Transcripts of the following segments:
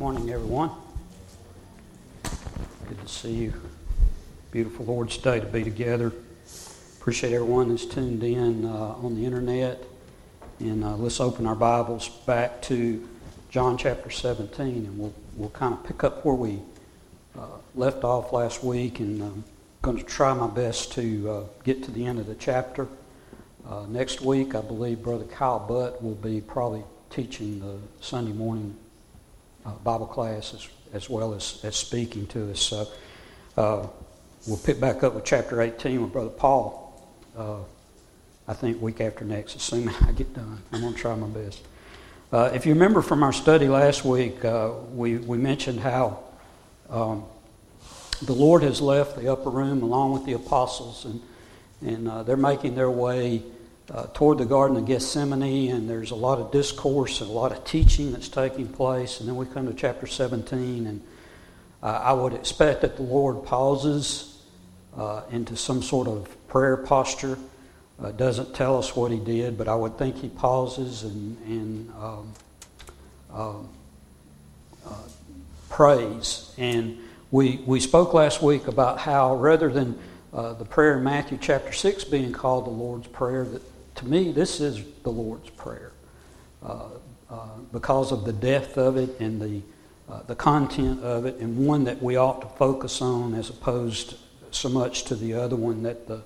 Morning, everyone. Good to see you. Beautiful Lord's Day to be together. Appreciate everyone that's tuned in uh, on the internet. And uh, let's open our Bibles back to John chapter 17, and we'll, we'll kind of pick up where we uh, left off last week. And I'm going to try my best to uh, get to the end of the chapter. Uh, next week, I believe Brother Kyle Butt will be probably teaching the Sunday morning uh, Bible class as, as well as, as speaking to us. So uh, we'll pick back up with chapter 18 with Brother Paul. Uh, I think week after next, assuming I get done. I'm going to try my best. Uh, if you remember from our study last week, we, we mentioned how um, the Lord has left the upper room along with the apostles, and, and they're making their way uh, toward the Garden of Gethsemane, and there's a lot of discourse and a lot of teaching that's taking place. And then we come to chapter 17, and uh, I would expect that the Lord pauses uh, into some sort of prayer posture. Uh, doesn't tell us what he did, but I would think he pauses and, and um, um uh, prays. And we, we spoke last week about how rather than uh, the prayer in Matthew chapter 6 being called the Lord's Prayer, that to me, this is the Lord's Prayer uh, uh, because of the depth of it and the, uh, the content of it, and one that we ought to focus on as opposed so much to the other one that the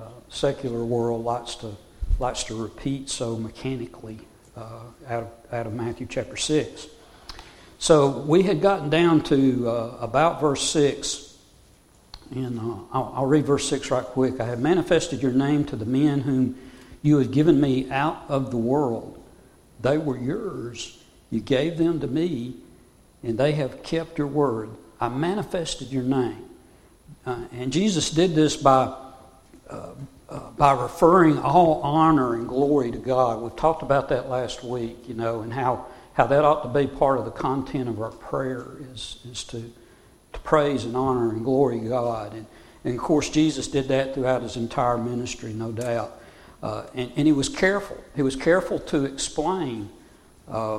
uh, secular world likes to, likes to repeat so mechanically uh, out, of, out of Matthew chapter 6. So we had gotten down to uh, about verse 6. And I'll, I'll read verse 6 right quick. I have manifested your name to the men whom you had given me out of the world. They were yours. You gave them to me, and they have kept your word. I manifested your name. Uh, and Jesus did this by, uh, uh, by referring all honor and glory to God. We talked about that last week, you know, and how, how that ought to be part of the content of our prayer is, is to, to praise and honor and glory God. And, and of course, Jesus did that throughout his entire ministry, no doubt. Uh, and, and, he was careful. He was careful to explain uh,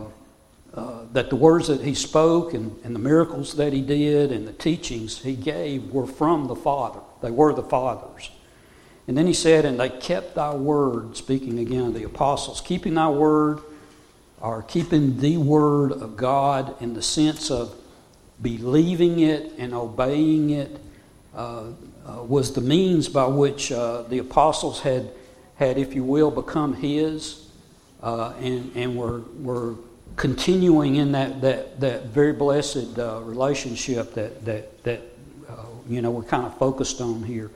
uh, that the words that he spoke and, and, the miracles that he did and the teachings he gave were from the Father. They were the Father's. And then he said, And they kept thy word, speaking again of the apostles, keeping thy word or keeping the word of God in the sense of believing it and obeying it uh, uh, was the means by which uh, the apostles had had, if you will, become His, uh, and and we're we're continuing in that that that very blessed uh, relationship that that that uh, you know we're kind of focused on here.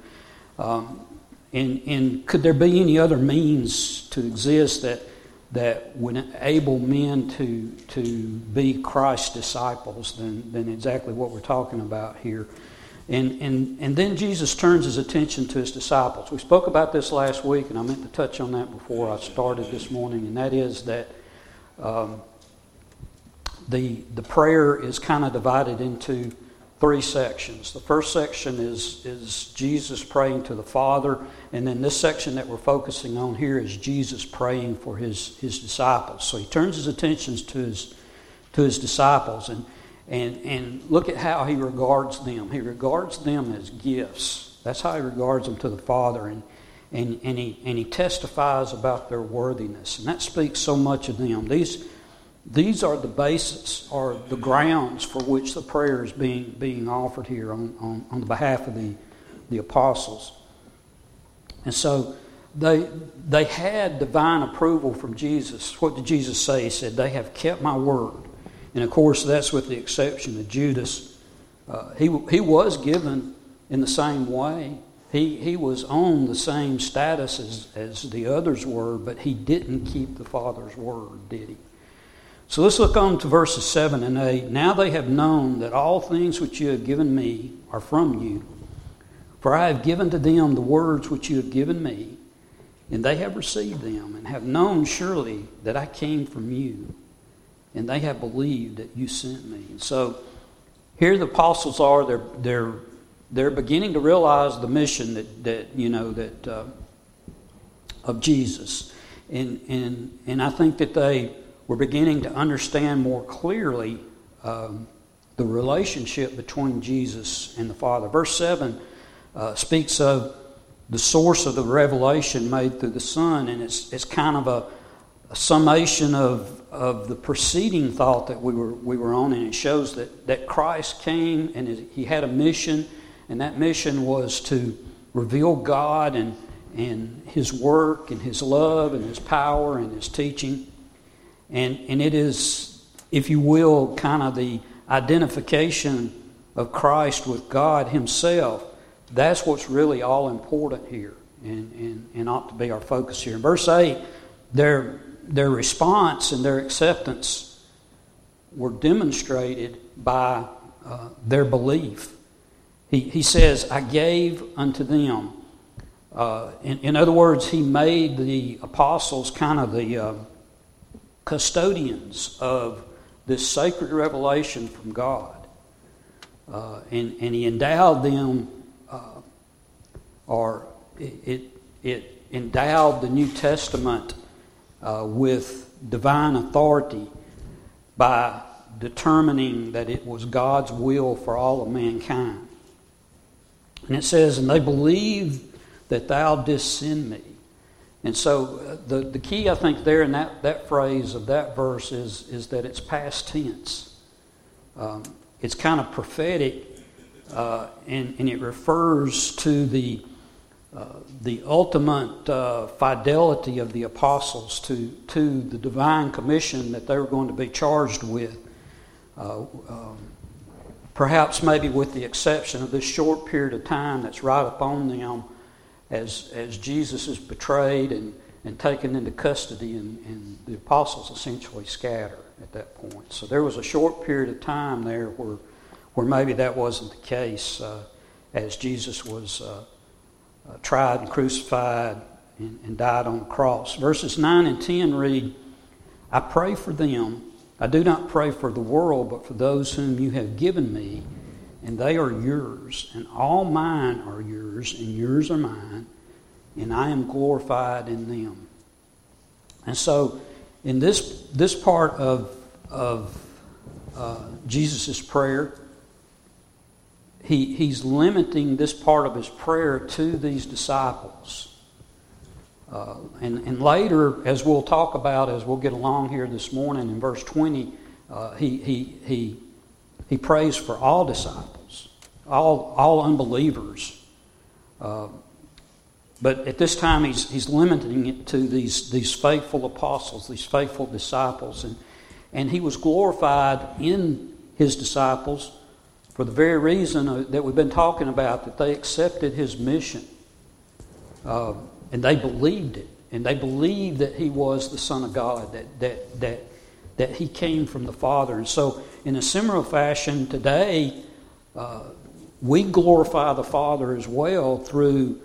Um, and and could there be any other means to exist that that would enable men to to be Christ's disciples than than exactly what we're talking about here? And, and, and then Jesus turns his attention to his disciples. We spoke about this last week, and I meant to touch on that before I started this morning, and that is that um, the, the prayer is kind of divided into three sections. The first section is, is Jesus praying to the Father, and then this section that we're focusing on here is Jesus praying for his, his disciples. So he turns his attentions to his, to his disciples. And and, and look at how he regards them. He regards them as gifts. That's how he regards them to the Father. And, and, and, he, and he testifies about their worthiness. And that speaks so much of them. These, these are the basis or the grounds for which the prayer is being, being offered here on, on, on the behalf of the, the apostles. And so they, they had divine approval from Jesus. What did Jesus say? He said, They have kept my word. And of course, that's with the exception of Judas. Uh, he, he was given in the same way. He, he was on the same status as, as the others were, but he didn't keep the Father's word, did he? So let's look on to verses 7 and 8. Now they have known that all things which you have given me are from you. For I have given to them the words which you have given me, and they have received them, and have known surely that I came from you and they have believed that you sent me. And so here the apostles are, they're, they're, they're beginning to realize the mission that, that you know, that, uh, of Jesus. And, and, and I think that they were beginning to understand more clearly um, the relationship between Jesus and the Father. Verse 7 uh, speaks of the source of the revelation made through the Son, and it's, it's kind of a, a summation of, of the preceding thought that we were, we were on, and it shows that, that Christ came and he had a mission, and that mission was to reveal God and, and His work and His love and His power and His teaching. And, and it is, if you will, kind of the identification of Christ with God Himself, that's what's really all important here and, and, and ought to be our focus here. In verse 8, their, their response and their acceptance were demonstrated by uh, their belief. He, he says, I gave unto them. Uh, in, in, other words, he made the apostles kind of the uh, custodians of this sacred revelation from God. Uh, and, and he endowed them, uh, or it, it endowed the New Testament uh, with divine authority by determining that it was God's will for all of mankind. And it says, And they believed that thou didst send me. And so uh, the, the key, I think, there in that, that phrase of that verse is, is that it's past tense. Um, it's kind of prophetic, uh, and, and it refers to the, uh, the ultimate uh, fidelity of the apostles to, to the divine commission that they were going to be charged with. Uh, um, perhaps, maybe with the exception of this short period of time that's right upon them as, as Jesus is betrayed and, and taken into custody, and, and the apostles essentially scatter at that point. So there was a short period of time there where, where maybe that wasn't the case uh, as Jesus was uh, tried and crucified and, and died on the cross. Verses 9 and 10 read, I pray for them. I do not pray for the world, but for those whom you have given me and they are yours, and all mine are yours, and yours are mine, and I am glorified in them. And so, in this, this part of, of uh, Jesus' prayer, he, he's limiting this part of his prayer to these disciples. Uh, and, and later, as we'll talk about as we'll get along here this morning in verse 20, uh, he, he, he, he prays for all disciples all, all unbelievers. Uh, but at this time, he's, he's limiting it to these, these faithful apostles, these faithful disciples. And, and he was glorified in his disciples for the very reason that we've been talking about, that they accepted his mission. Uh, and they believed it. And they believed that he was the Son of God, that, that, that, that he came from the Father. And so, in a similar fashion, today, uh, we glorify the Father as well through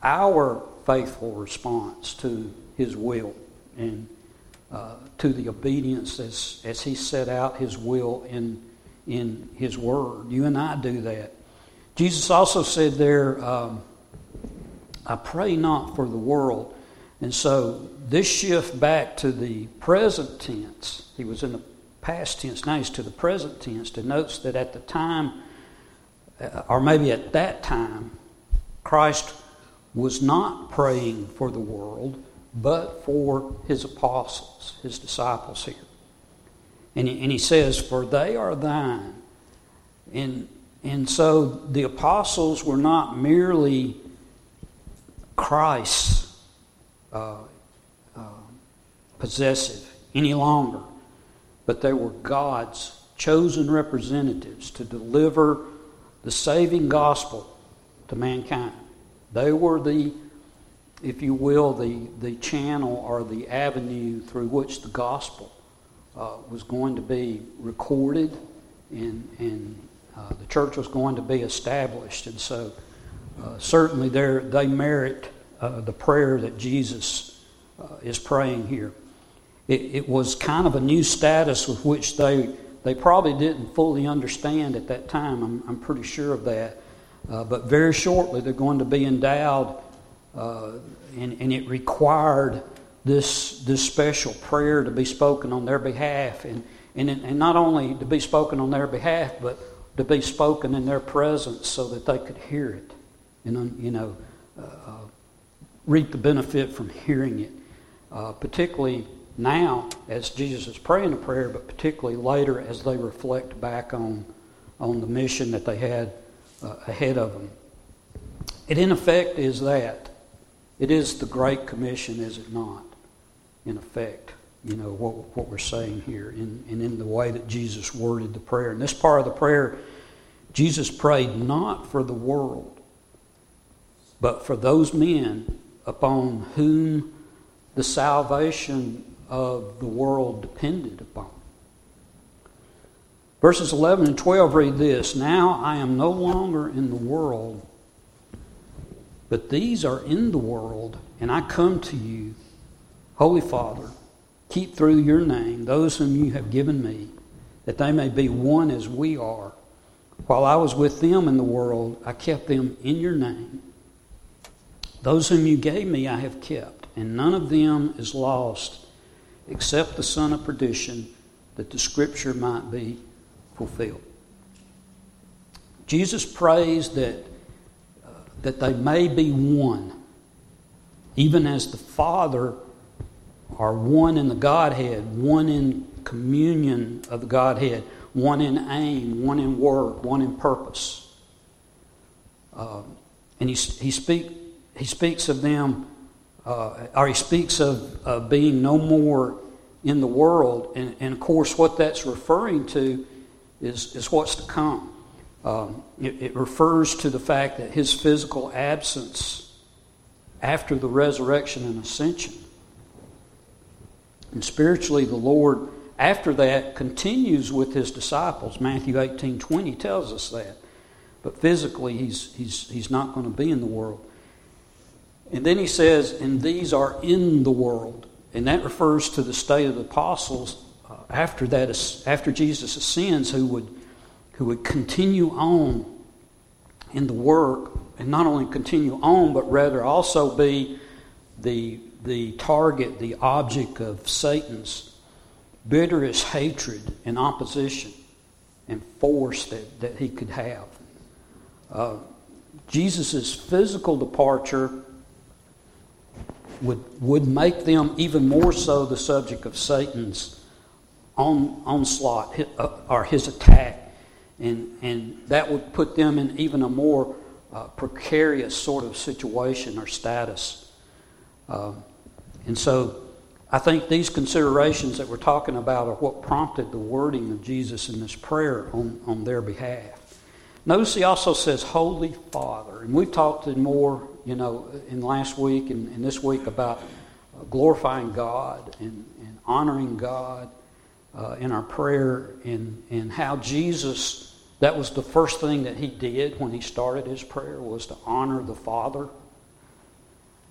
our faithful response to His will and uh, to the obedience as, as He set out His will in, in His Word. You and I do that. Jesus also said there, um, I pray not for the world. And so this shift back to the present tense, he was in the past tense, now he's to the present tense, denotes that at the time uh, or maybe at that time, Christ was not praying for the world, but for his apostles, his disciples here. And he, and he says, For they are thine. And, and so the apostles were not merely Christ's uh, uh, possessive any longer, but they were God's chosen representatives to deliver the saving gospel to mankind. They were the, if you will, the, the channel or the avenue through which the gospel uh, was going to be recorded and, and uh, the church was going to be established. And so, uh, certainly, they merit uh, the prayer that Jesus uh, is praying here. It, it was kind of a new status with which they they probably didn't fully understand at that time. I'm, I'm pretty sure of that. Uh, but very shortly, they're going to be endowed, and, and, it required this, this special prayer to be spoken on their behalf. And, and, and not only to be spoken on their behalf, but to be spoken in their presence so that they could hear it and, you know, uh, uh, reap the benefit from hearing it. Uh, particularly now as Jesus is praying a prayer, but particularly later as they reflect back on, on the mission that they had uh, ahead of them. It, in effect, is that. It is the Great Commission, is it not? In effect, you know, what, what we're saying here, in, and in the way that Jesus worded the prayer. In this part of the prayer, Jesus prayed not for the world, but for those men upon whom the salvation of the world depended upon. Verses 11 and 12 read this Now I am no longer in the world, but these are in the world, and I come to you, Holy Father, keep through your name those whom you have given me, that they may be one as we are. While I was with them in the world, I kept them in your name. Those whom you gave me, I have kept, and none of them is lost except the son of perdition, that the scripture might be fulfilled. Jesus prays that, uh, that they may be one, even as the Father are one in the Godhead, one in communion of the Godhead, one in aim, one in work, one in purpose. Uh, and he, he, speak, he speaks of them, uh, or he speaks of, of being no more in the world. And, and, of course, what that's referring to is, is what's to come. Um, it, it refers to the fact that his physical absence after the resurrection and ascension. And spiritually, the Lord, after that, continues with his disciples. Matthew 18 20 tells us that. But physically, he's, he's, he's not going to be in the world. And then he says, and these are in the world. And that refers to the state of the apostles uh, after that, after Jesus ascends, who would, who would continue on in the work, and not only continue on, but rather also be the, the target, the object of Satan's bitterest hatred and opposition and force that, that he could have. Uh, Jesus' physical departure would, would make them even more so the subject of Satan's on, onslaught uh, or his attack. And, and that would put them in even a more uh, precarious sort of situation or status. Uh, and so I think these considerations that we're talking about are what prompted the wording of Jesus in this prayer on, on their behalf. Notice he also says, Holy Father. And we've talked in more, you know, in last week and, and this week about glorifying God and, and honoring God uh, in our prayer and, and how Jesus, that was the first thing that he did when he started his prayer was to honor the Father.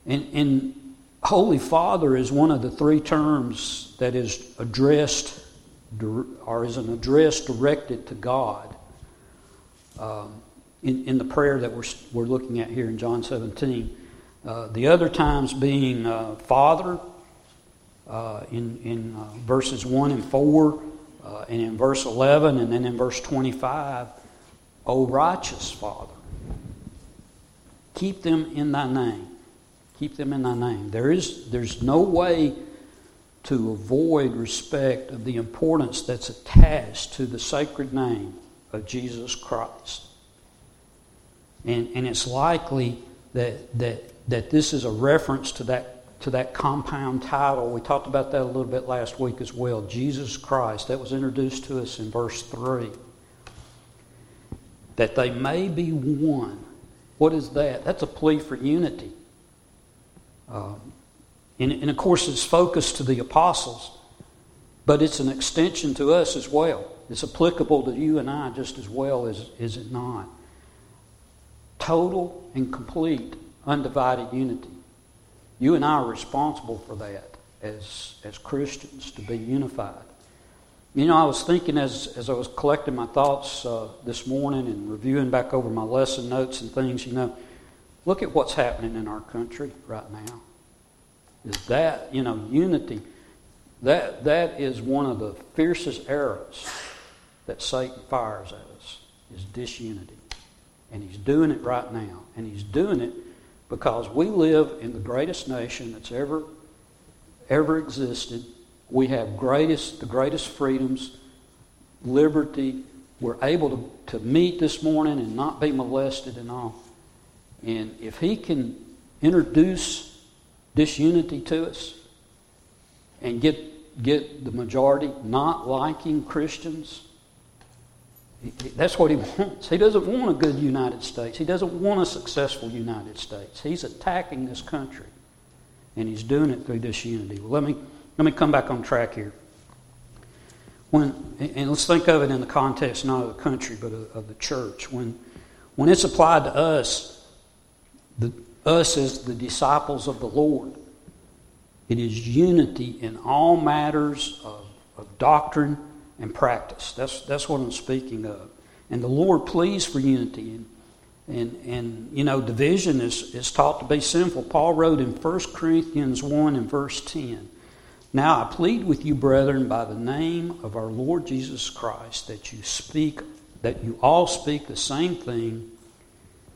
And, and Holy Father is one of the three terms that is addressed or is an address directed to God um, in, in the prayer that we're, we're looking at here in John 17. Uh, the other times being uh, Father uh, in, in uh, verses 1 and 4, uh, and in verse 11, and then in verse 25, O righteous Father, keep them in thy name. Keep them in thy name. There is, there's no way to avoid respect of the importance that's attached to the sacred name of Jesus Christ. And, and it's likely that, that, that this is a reference to that, to that compound title. We talked about that a little bit last week as well. Jesus Christ. That was introduced to us in verse 3. That they may be one. What is that? That's a plea for unity. Um, and, and of course, it's focused to the apostles, but it's an extension to us as well. It's applicable to you and I just as well as is it not. Total and complete undivided unity. You and I are responsible for that as, as Christians to be unified. You know, I was thinking as, as I was collecting my thoughts uh, this morning and reviewing back over my lesson notes and things, you know, look at what's happening in our country right now. Is that, you know, unity That, that is one of the fiercest arrows that Satan fires at us, is disunity. And he's doing it right now. And he's doing it because we live in the greatest nation that's ever, ever existed. We have greatest, the greatest freedoms, liberty. We're able to, to meet this morning and not be molested and all. And if he can introduce disunity to us and get, get the majority not liking Christians, that's what he wants. He doesn't want a good United States. He doesn't want a successful United States. He's attacking this country, and he's doing it through disunity. Well, let me, let me come back on track here. When, and let's think of it in the context not of the country, but of, of the church. When, when it's applied to us, the, us as the disciples of the Lord. It is unity in all matters of, of doctrine and practice. That's, that's what I'm speaking of. And the Lord pleads for unity. And, and, and you know, division is, is taught to be sinful. Paul wrote in 1 Corinthians 1 and verse 10 Now I plead with you, brethren, by the name of our Lord Jesus Christ, that you speak, that you all speak the same thing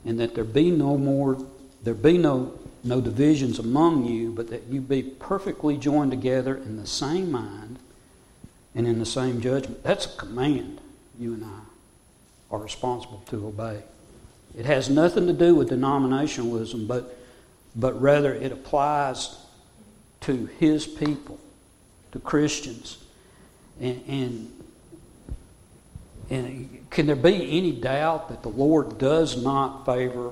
and that there be no more there be no no divisions among you, but that you be perfectly joined together in the same mind and in the same judgment. That's a command you and I are responsible to obey. It has nothing to do with denominationalism, but but rather it applies to his people, to Christians. And, and and can there be any doubt that the Lord does not favor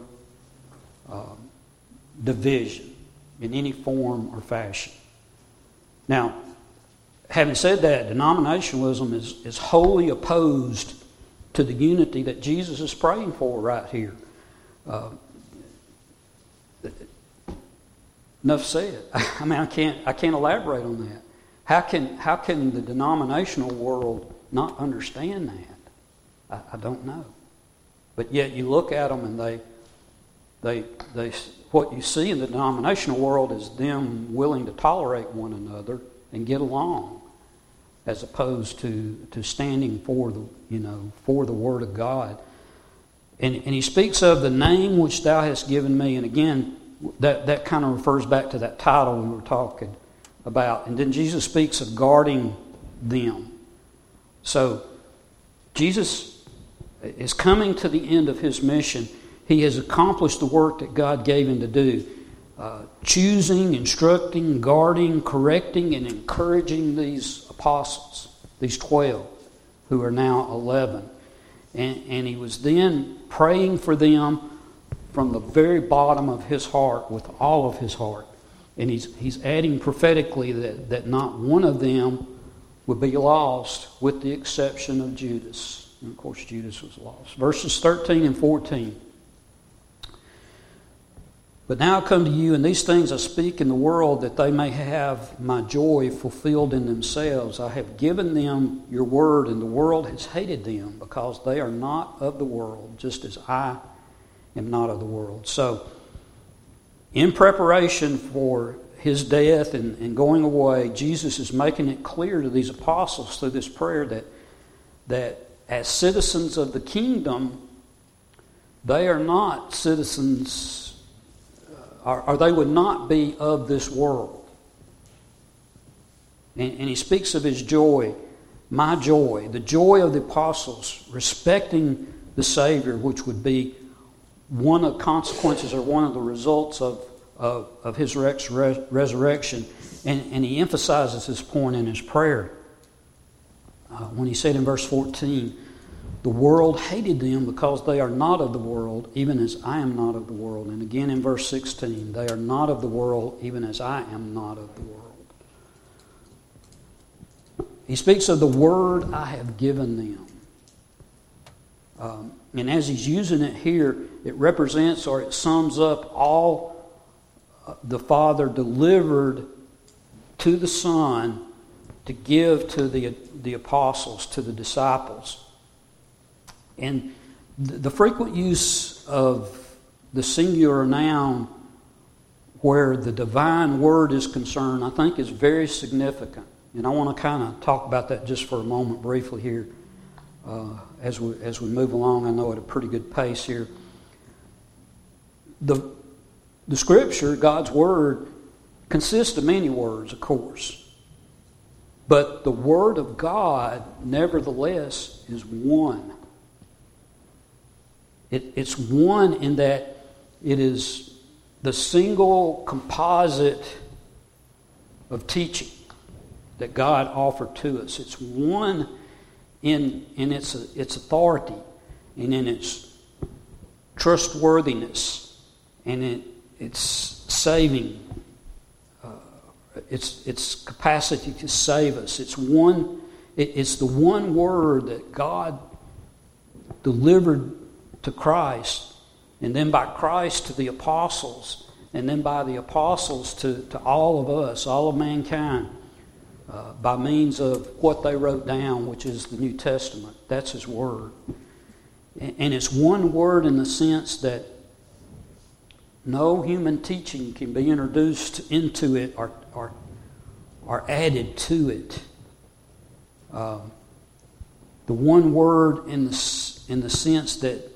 um, division in any form or fashion? Now, having said that, denominationalism is, is wholly opposed to the unity that Jesus is praying for right here. Uh, enough said. I mean, I can't, I can't elaborate on that. How can, how can the denominational world not understand that? I, I don't know. But yet you look at them and they, they, they, what you see in the denominational world is them willing to tolerate one another and get along as opposed to, to standing for the, you know, for the Word of God. And, and he speaks of the name which thou hast given me. And again, that, that kind of refers back to that title we were talking about. And then Jesus speaks of guarding them. So Jesus is coming to the end of his mission. He has accomplished the work that God gave him to do uh, choosing, instructing, guarding, correcting, and encouraging these apostles, these 12, who are now 11. And, and he was then praying for them from the very bottom of his heart with all of his heart. And he's, he's adding prophetically that, that not one of them would be lost with the exception of Judas. And of course, Judas was lost. Verses 13 and 14. But now I come to you, and these things I speak in the world that they may have my joy fulfilled in themselves. I have given them your word, and the world has hated them because they are not of the world, just as I am not of the world. So, in preparation for his death and, and going away, Jesus is making it clear to these apostles through this prayer that, that as citizens of the kingdom, they are not citizens, uh, or, or, they would not be of this world. And, and he speaks of his joy, my joy, the joy of the apostles, respecting the Savior, which would be one of consequences or one of the results of, of, of his res- resurrection. And, and he emphasizes this point in his prayer. Uh, when he said in verse 14, The world hated them because they are not of the world, even as I am not of the world. And again in verse 16, They are not of the world, even as I am not of the world. He speaks of the word I have given them. Um, and as he's using it here, it represents or it sums up all uh, the Father delivered to the Son to give to the, the apostles, to the disciples. And the, frequent use of the singular noun where the divine word is concerned, I think is very significant And I want to kind of talk about that just for a moment briefly here uh, as, we, as we move along. I know at a pretty good pace here. The, the Scripture, God's Word, consists of many words, of course. But the Word of God, nevertheless, is one. It, it's one in that it is the single composite of teaching that God offered to us. It's one in, in its, its authority and in its trustworthiness and in its saving, its, its capacity to save us. It's, one, it, it's the one word that God delivered to Christ, and then by Christ to the apostles, and then by the apostles to, to all of us, all of mankind uh, by means of what they wrote down, which is the New Testament. That's His Word. And it's one word in the sense that no human teaching can be introduced into it or, or, or added to it. Um, the one word in the, in the sense that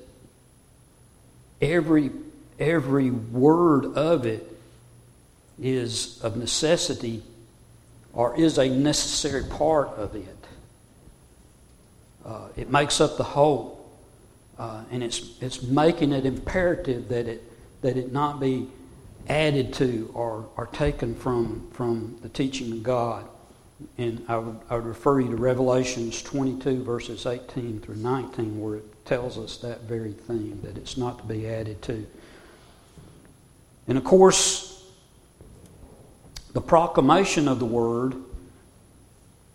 every, every word of it is of necessity or is a necessary part of it. Uh, it makes up the whole, uh, and it's it's making it imperative that it that it not be added to or, or taken from from the teaching of God. And I would, I would refer you to Revelations 22, verses 18 through 19, where it tells us that very thing, that it's not to be added to. And of course, the proclamation of the word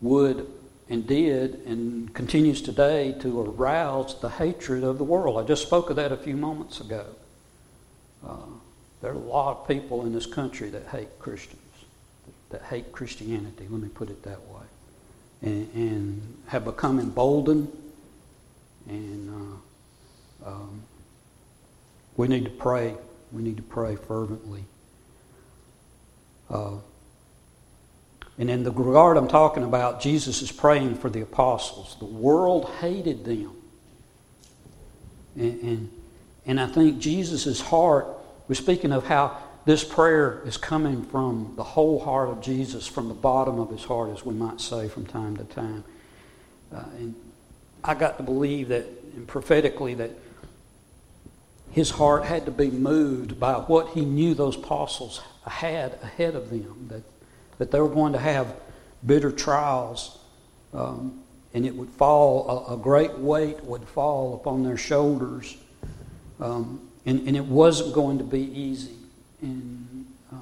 would and did and continues today to arouse the hatred of the world. I just spoke of that a few moments ago. There are a lot of people in this country that hate Christians, that hate Christianity, let me put it that way, and, and have become emboldened. And uh, um, we need to pray. We need to pray fervently. Uh, and in the regard I'm talking about, Jesus is praying for the apostles. The world hated them. And, and, and I think Jesus' heart, we're speaking of how this prayer is coming from the whole heart of Jesus, from the bottom of his heart, as we might say from time to time. Uh, and I got to believe that, and prophetically, that his heart had to be moved by what he knew those apostles had ahead of them, that, that they were going to have bitter trials, um, and it would fall, a, great weight would fall upon their shoulders, um, and, and it wasn't going to be easy. And uh,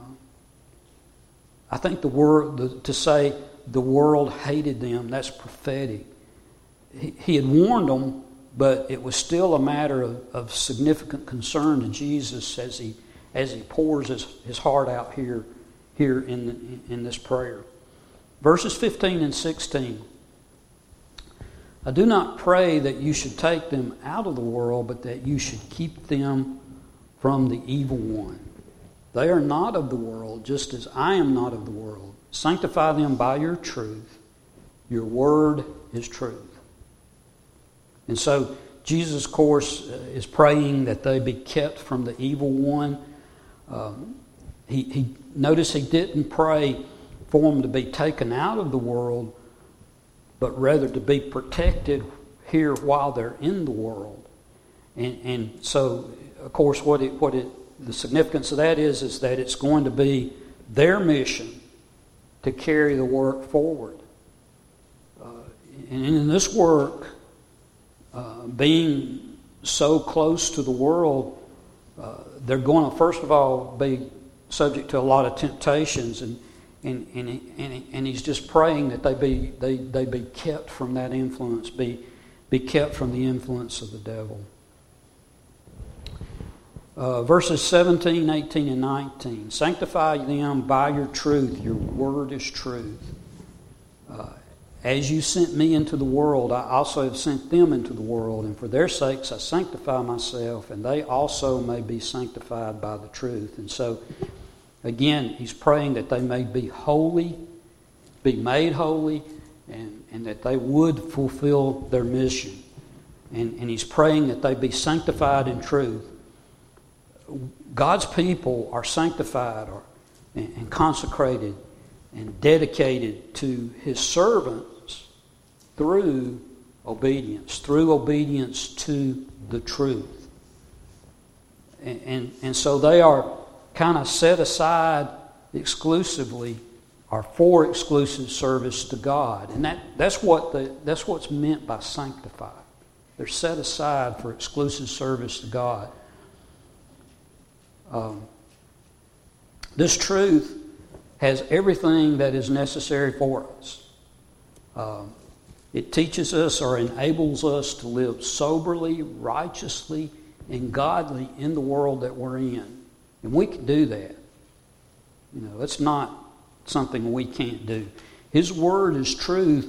I think the word, the, to say the world hated them, that's prophetic. He, he had warned them, but it was still a matter of, of significant concern to Jesus as he as he pours his, his heart out here, here in, in this prayer. Verses 15 and 16. I do not pray that you should take them out of the world, but that you should keep them from the evil one. They are not of the world, just as I am not of the world. Sanctify them by your truth. Your word is truth. And so, Jesus, of course, uh, is praying that they be kept from the evil one. Um, he, he notice he didn't pray for them to be taken out of the world, but rather to be protected here while they're in the world. And, and so, of course, what it, what it, the significance of that is is that it's going to be their mission to carry the work forward. Uh, and in this work, uh, being so close to the world, uh, they're going to, first of all, be subject to a lot of temptations, and, and, and, and, and he's just praying that they be, they, they be kept from that influence, be, be kept from the influence of the devil. Uh, verses 17, 18, and 19. Sanctify them by your truth. Your word is truth. Uh, as you sent me into the world, I also have sent them into the world, and for their sakes I sanctify myself, and they also may be sanctified by the truth. And so, again, he's praying that they may be holy be made holy and, and that they would fulfill their mission. And, and he's praying that they be sanctified in truth. God's people are sanctified or, and, and consecrated and dedicated to his servants through obedience, through obedience to the truth. And, and, and so they are kind of set aside exclusively or for exclusive service to God. And that, that's, what the, that's what's meant by sanctified. They're set aside for exclusive service to God. Um, this truth has everything that is necessary for us. Um, it teaches us or enables us to live soberly, righteously, and godly in the world that we're in. And we can do that. You know, it's not something we can't do. His word is truth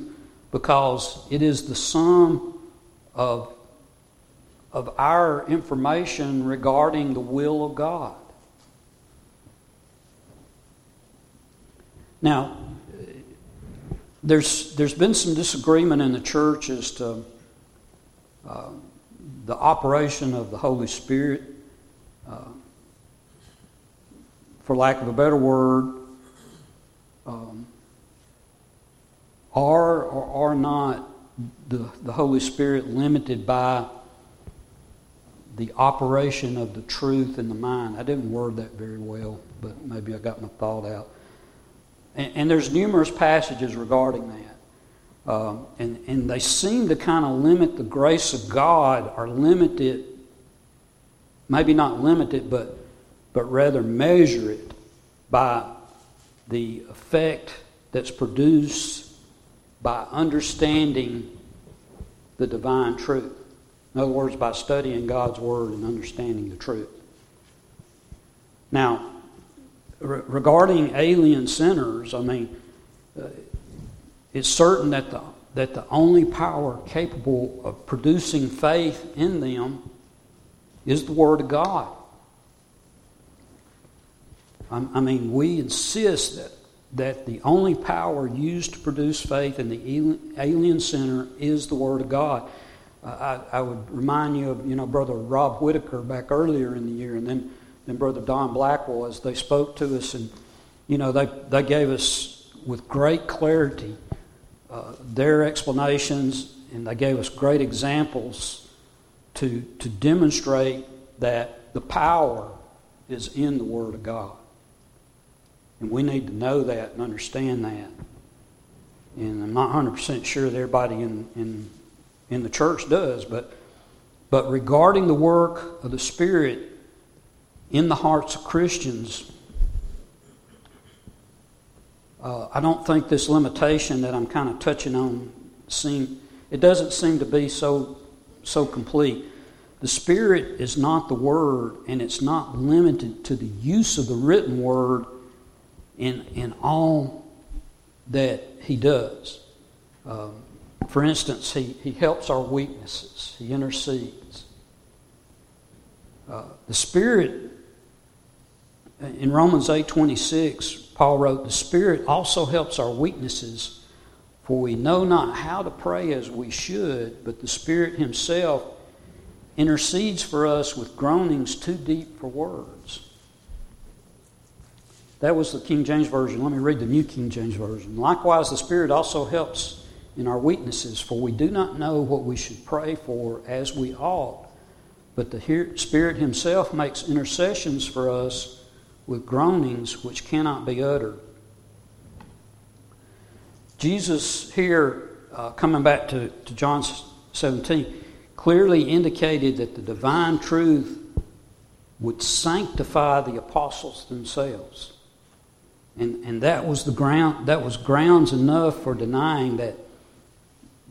because it is the sum of, of our information regarding the will of God. Now, there's, there's been some disagreement in the church as to uh, the operation of the Holy Spirit. Uh, for lack of a better word, um, are or are not the, the Holy Spirit limited by the operation of the truth in the mind? I didn't word that very well, but maybe I got my thought out. And, and there's numerous passages regarding that. Um, and, and they seem to kind of limit the grace of God or limit it, maybe not limit it, but, but rather measure it by the effect that's produced by understanding the divine truth. In other words, by studying God's Word and understanding the truth. Now, re- regarding alien sinners, I mean, uh, it's certain that the, that the only power capable of producing faith in them is the Word of God. I, mean, we insist that, that the only power used to produce faith in the alien sinner is the Word of God. I, I, would remind you of, you know, Brother Rob Whitaker back earlier in the year, and then than Brother Don Blackwell as they spoke to us. And, you know, they, they gave us with great clarity uh, their explanations, and they gave us great examples to, to demonstrate that the power is in the Word of God. And we need to know that and understand that. And I'm not 100% sure that everybody in, in, in the church does, but, but regarding the work of the Spirit in the hearts of Christians, uh, I don't think this limitation that I'm kind of touching on seem it doesn't seem to be so so complete. The Spirit is not the Word, and it's not limited to the use of the written Word in in all that He does. Um, for instance, he, he helps our weaknesses. He intercedes. Uh, the Spirit in Romans 8:26, Paul wrote, "The Spirit also helps our weaknesses, for we know not how to pray as we should, but the Spirit himself intercedes for us with groanings too deep for words." That was the King James version. Let me read the New King James version. Likewise, the Spirit also helps in our weaknesses, for we do not know what we should pray for as we ought, but the Spirit himself makes intercessions for us with groanings which cannot be uttered. Jesus, here, uh, coming back to, to John 17, clearly indicated that the divine truth would sanctify the apostles themselves. And, and that was the ground that was grounds enough for denying that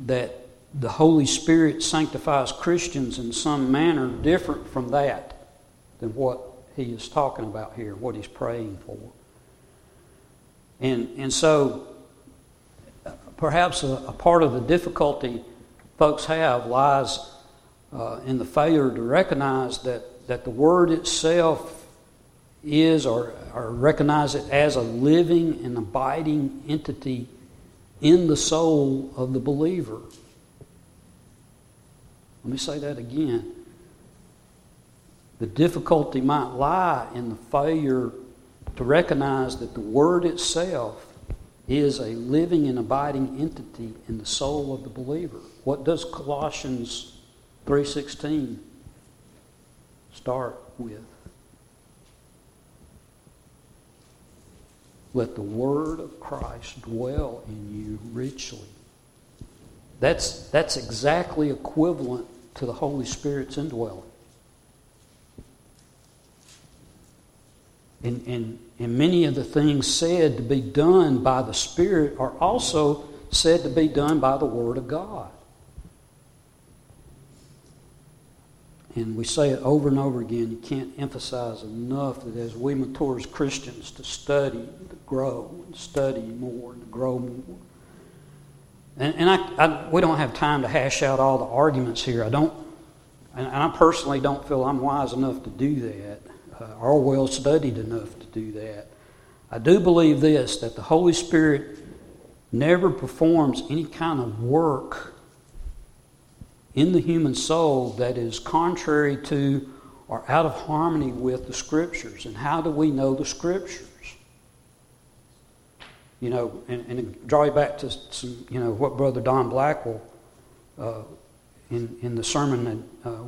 that the Holy Spirit sanctifies Christians in some manner different from that than what he is talking about here, what he's praying for. And, and so, perhaps a, a part of the difficulty folks have lies uh, in the failure to recognize that, that the Word itself is or, or recognize it as a living and abiding entity in the soul of the believer. Let me say that again. The difficulty might lie in the failure to recognize that the Word itself is a living and abiding entity in the soul of the believer. What does Colossians 3:16 start with? Let the word of Christ dwell in you richly. That's, that's exactly equivalent to the Holy Spirit's indwelling. And, and, and many of the things said to be done by the Spirit are also said to be done by the Word of God. And we say it over and over again. You can't emphasize enough that as we mature as Christians to study, to grow, and study more, and to grow more. And, and I, I, we don't have time to hash out all the arguments here. I don't, and I personally don't feel I'm wise enough to do that, uh, or well studied enough to do that. I do believe this that the Holy Spirit never performs any kind of work in the human soul that is contrary to or out of harmony with the Scriptures. And how do we know the Scriptures? You know, and, and draw you back to some, you know, what Brother Don Blackwell uh, in, in the sermon that, uh,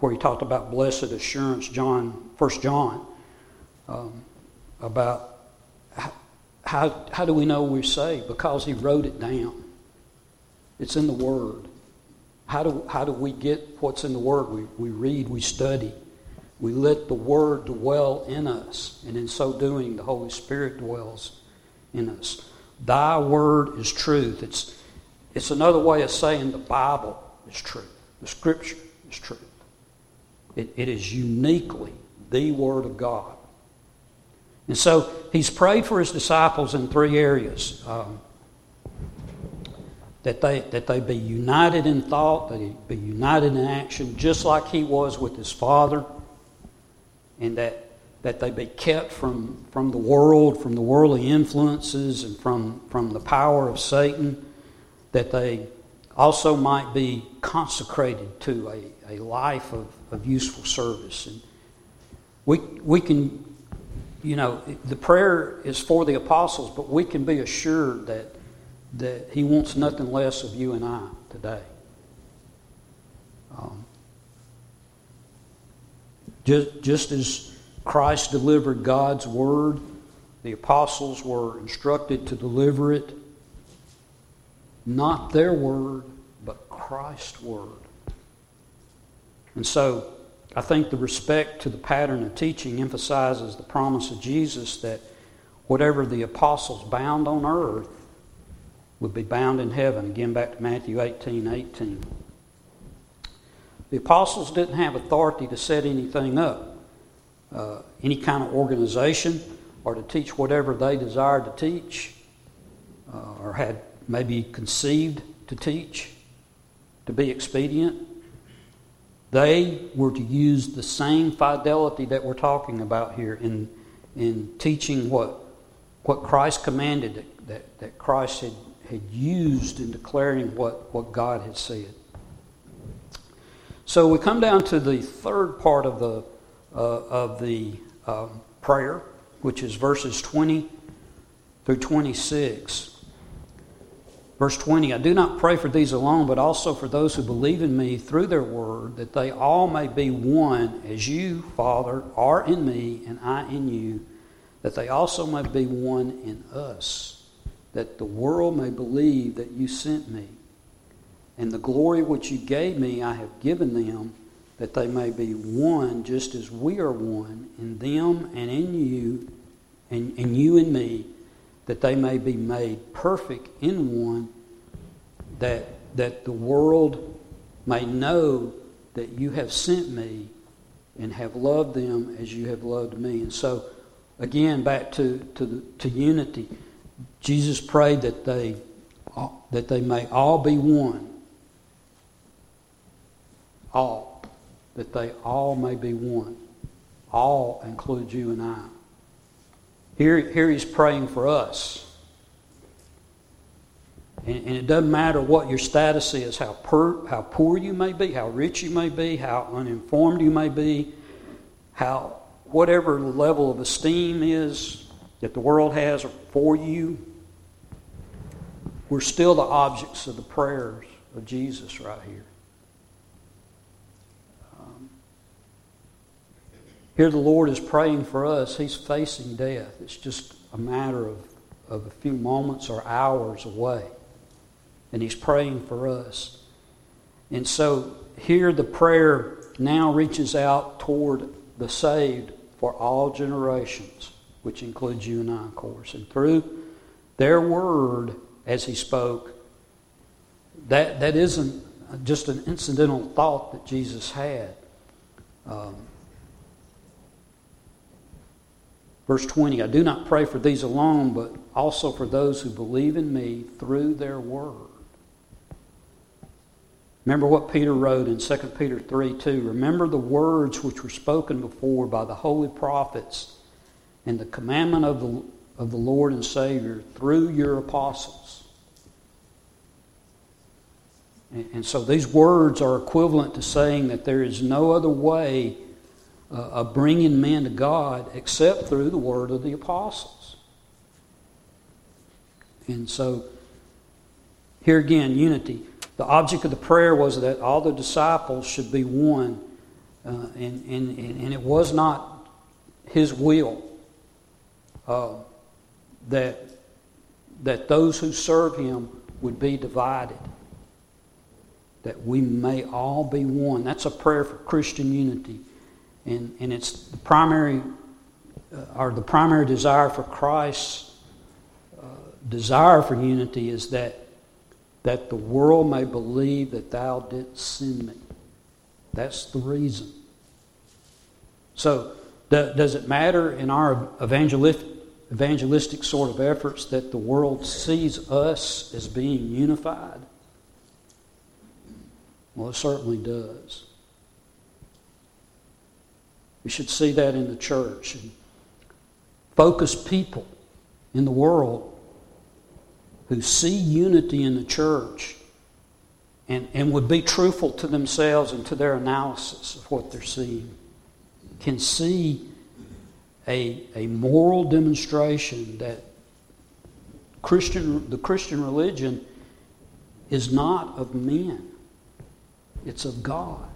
where he talked about blessed assurance, John, First John, um, about how, how do we know we're saved? Because he wrote it down. It's in the Word. How do, how do we get what's in the Word? We, we read, we study. We let the Word dwell in us. And in so doing, the Holy Spirit dwells in us. Thy Word is truth. It's, it's another way of saying the Bible is truth. The Scripture is truth. It, it is uniquely the Word of God. And so he's prayed for his disciples in three areas. Um, that they, that they be united in thought, that they be united in action, just like he was with his father, and that, that they be kept from, from the world, from the worldly influences, and from, from the power of Satan, that they also might be consecrated to a, a life of, of useful service. And we, we can, you know, the prayer is for the apostles, but we can be assured that that He wants nothing less of you and I today. Um, just, just as Christ delivered God's word, the apostles were instructed to deliver it, not their word, but Christ's word. And so, I think the respect to the pattern of teaching emphasizes the promise of Jesus that whatever the apostles bound on earth would be bound in heaven. Again, back to Matthew 18 18. The apostles didn't have authority to set anything up, uh, any kind of organization, or to teach whatever they desired to teach, uh, or had maybe conceived to teach to be expedient. They were to use the same fidelity that we're talking about here in, in teaching what, what Christ commanded, that, that, that Christ had had used in declaring what, what God had said. So we come down to the third part of the, uh, of the um, prayer, which is verses 20 through 26. Verse 20 I do not pray for these alone, but also for those who believe in me through their word, that they all may be one, as you, Father, are in me and I in you, that they also may be one in us that the world may believe that you sent me. And the glory which you gave me, I have given them, that they may be one, just as we are one, in them and in you, and, and you and me, that they may be made perfect in one, that, that the world may know that you have sent me and have loved them as you have loved me. And so, again, back to, to, the, to unity. Jesus prayed that they, that they may all be one. All. That they all may be one. All includes you and I. Here, here he's praying for us. And, and it doesn't matter what your status is, how, per, how poor you may be, how rich you may be, how uninformed you may be, how whatever level of esteem is that the world has for you, we're still the objects of the prayers of Jesus right here. Um, here the Lord is praying for us. He's facing death. It's just a matter of, of a few moments or hours away. And He's praying for us. And so here the prayer now reaches out toward the saved for all generations, which includes you and I, of course. And through their word, as he spoke, that, that isn't just an incidental thought that Jesus had. Um, verse 20 I do not pray for these alone, but also for those who believe in me through their word. Remember what Peter wrote in 2 Peter 3 2. Remember the words which were spoken before by the holy prophets and the commandment of the, of the Lord and Savior through your apostles. And, so these words are equivalent to saying that there is no other way uh, of bringing men to God except through the word of the apostles. And so, here again, unity. The object of the prayer was that all the disciples should be one, uh, and, and, and it was not his will uh, that, that those who serve him would be divided, that we may all be one. That's a prayer for Christian unity. And, and it's the primary, uh, or the primary desire for Christ's uh, desire for unity is that that the world may believe that thou didst send me. That's the reason. So, does it matter in our evangelistic, evangelistic sort of efforts that the world sees us as being unified? Well, it certainly does. We should see that in the church. And focus people in the world who see unity in the church and, and would be truthful to themselves and to their analysis of what they're seeing can see a, a moral demonstration that Christian, the Christian religion is not of men, it's of God.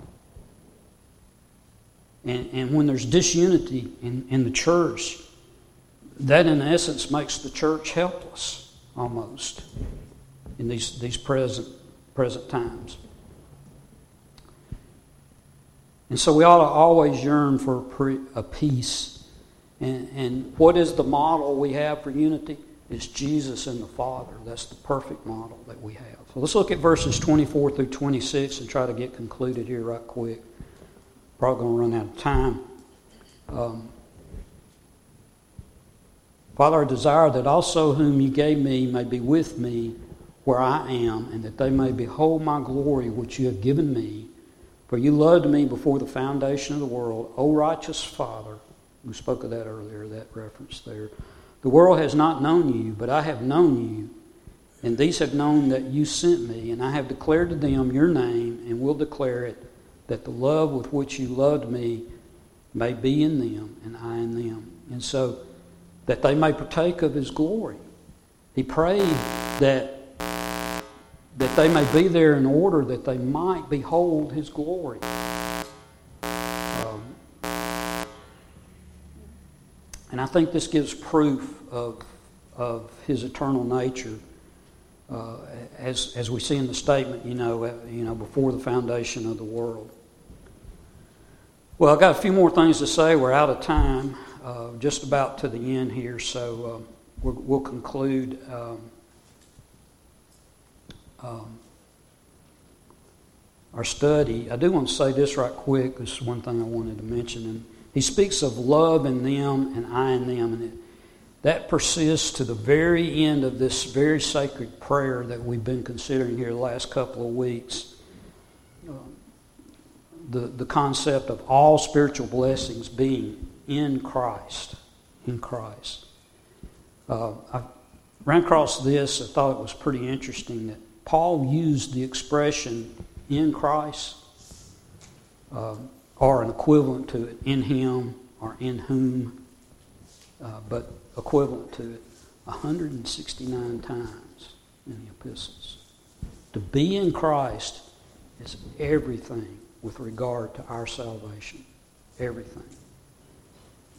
And, and when there's disunity in, in the church, that in essence makes the church helpless almost in these, these present, present times. And so we ought to always yearn for a peace. And, and what is the model we have for unity? It's Jesus and the Father. That's the perfect model that we have. Let's look at verses 24 through 26 and try to get concluded here right quick. Probably going to run out of time. Um, Father, I desire that also whom you gave me may be with me where I am, and that they may behold my glory which you have given me. For you loved me before the foundation of the world, O righteous Father. We spoke of that earlier, that reference there. The world has not known you, but I have known you. And these have known that you sent me, and I have declared to them your name, and will declare it, that the love with which you loved me may be in them, and I in them. And so, that they may partake of his glory. He prayed that, that they may be there in order that they might behold his glory. Um, and I think this gives proof of, of his eternal nature. Uh, as, as we see in the statement, you know, uh, you know, before the foundation of the world. Well, I've got a few more things to say. We're out of time uh, just about to the end here, so uh, we'll, we'll, conclude. Um, um, our study. I do want to say this right quick. This is one thing I wanted to mention. And he speaks of love in them and I in them, and it, that persists to the very end of this very sacred prayer that we've been considering here the last couple of weeks. Uh, the, the concept of all spiritual blessings being in Christ. In Christ. Uh, I ran across this. I thought it was pretty interesting that Paul used the expression in Christ uh, or an equivalent to it in him or in whom, uh, but equivalent to it 169 times in the epistles. To be in Christ is everything with regard to our salvation. Everything.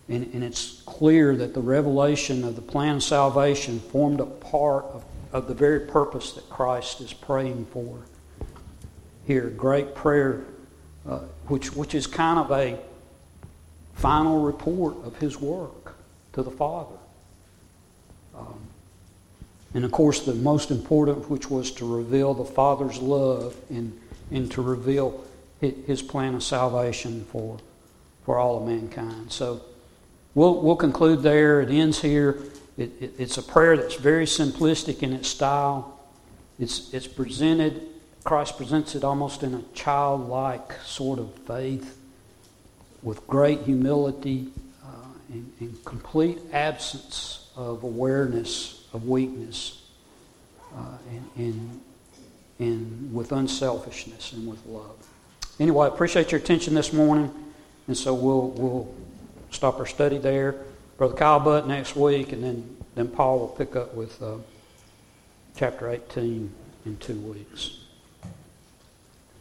And, and it's clear that the revelation of the plan of salvation formed a part of, of the very purpose that Christ is praying for. Here, great prayer, uh, which, which is kind of a final report of his work to the Father. Um, and of course, the most important, which was to reveal the Father's love and, and to reveal his plan of salvation for, for all of mankind. So we'll, we'll conclude there. It ends here. It, it, it's a prayer that's very simplistic in its style. It's, it's presented, Christ presents it almost in a childlike sort of faith with great humility uh, and, and complete absence of awareness of weakness uh, and, and, and with unselfishness and with love. Anyway, I appreciate your attention this morning, and so we'll, we'll stop our study there. Brother Kyle Butt next week, and then, then Paul will pick up with uh, chapter 18 in two weeks.